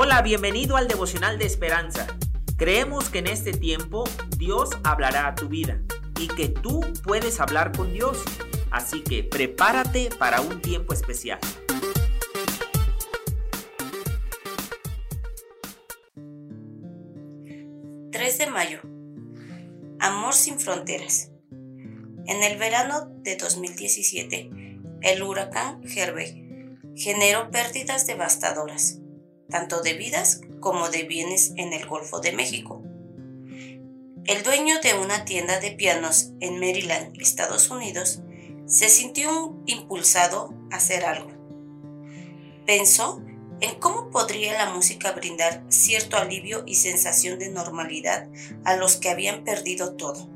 Hola, bienvenido al devocional de esperanza. Creemos que en este tiempo Dios hablará a tu vida y que tú puedes hablar con Dios. Así que prepárate para un tiempo especial. de mayo. Amor sin fronteras. En el verano de 2017, el huracán Herbey generó pérdidas devastadoras tanto de vidas como de bienes en el Golfo de México. El dueño de una tienda de pianos en Maryland, Estados Unidos, se sintió impulsado a hacer algo. Pensó en cómo podría la música brindar cierto alivio y sensación de normalidad a los que habían perdido todo.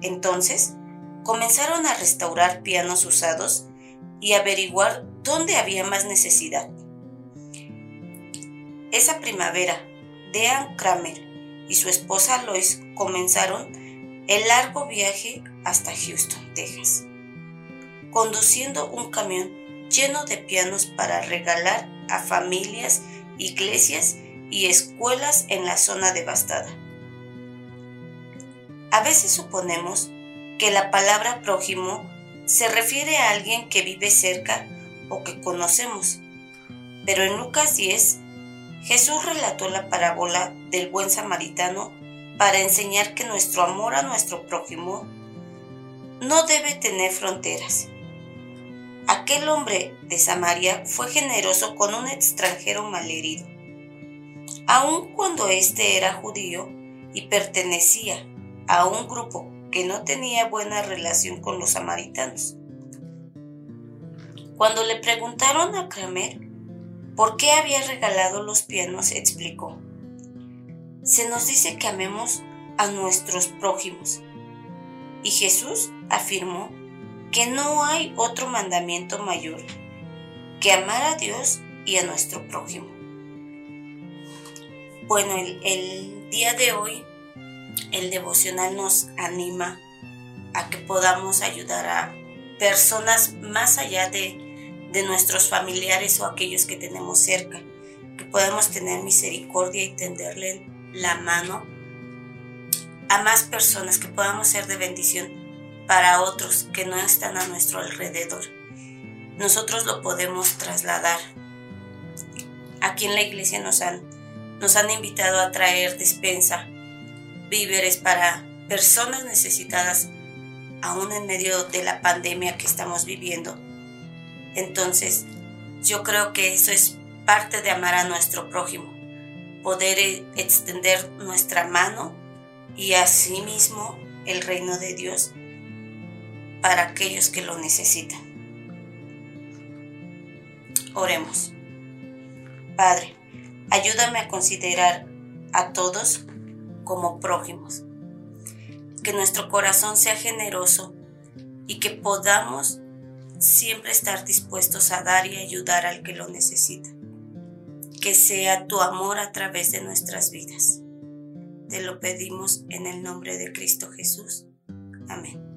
Entonces, comenzaron a restaurar pianos usados y averiguar dónde había más necesidad. Esa primavera, Dean Kramer y su esposa Lois comenzaron el largo viaje hasta Houston, Texas, conduciendo un camión lleno de pianos para regalar a familias, iglesias y escuelas en la zona devastada. A veces suponemos que la palabra prójimo se refiere a alguien que vive cerca o que conocemos, pero en Lucas 10 Jesús relató la parábola del buen samaritano para enseñar que nuestro amor a nuestro prójimo no debe tener fronteras. Aquel hombre de Samaria fue generoso con un extranjero malherido, aun cuando éste era judío y pertenecía a un grupo que no tenía buena relación con los samaritanos. Cuando le preguntaron a Kramer por qué había regalado los pianos, explicó. Se nos dice que amemos a nuestros prójimos. Y Jesús afirmó que no hay otro mandamiento mayor que amar a Dios y a nuestro prójimo. Bueno, el, día de hoy el devocional nos anima a que podamos ayudar a personas más allá de de nuestros familiares o aquellos que tenemos cerca, que podemos tener misericordia y tenderle la mano a más personas, que podamos ser de bendición para otros que no están a nuestro alrededor. Nosotros lo podemos trasladar. Aquí en la iglesia nos han, nos han invitado a traer despensa, víveres para personas necesitadas, aún en medio de la pandemia que estamos viviendo entonces, yo creo que eso es parte de amar a nuestro prójimo, poder eh, extender nuestra mano y asimismo el reino de Dios para aquellos que lo necesitan. Oremos. Padre, ayúdame a considerar a todos como prójimos. Que nuestro corazón sea generoso y que podamos siempre estar dispuestos a dar y ayudar al que lo necesita. Que sea tu amor a través de nuestras vidas. Te lo pedimos en el nombre de Cristo Jesús. Amén.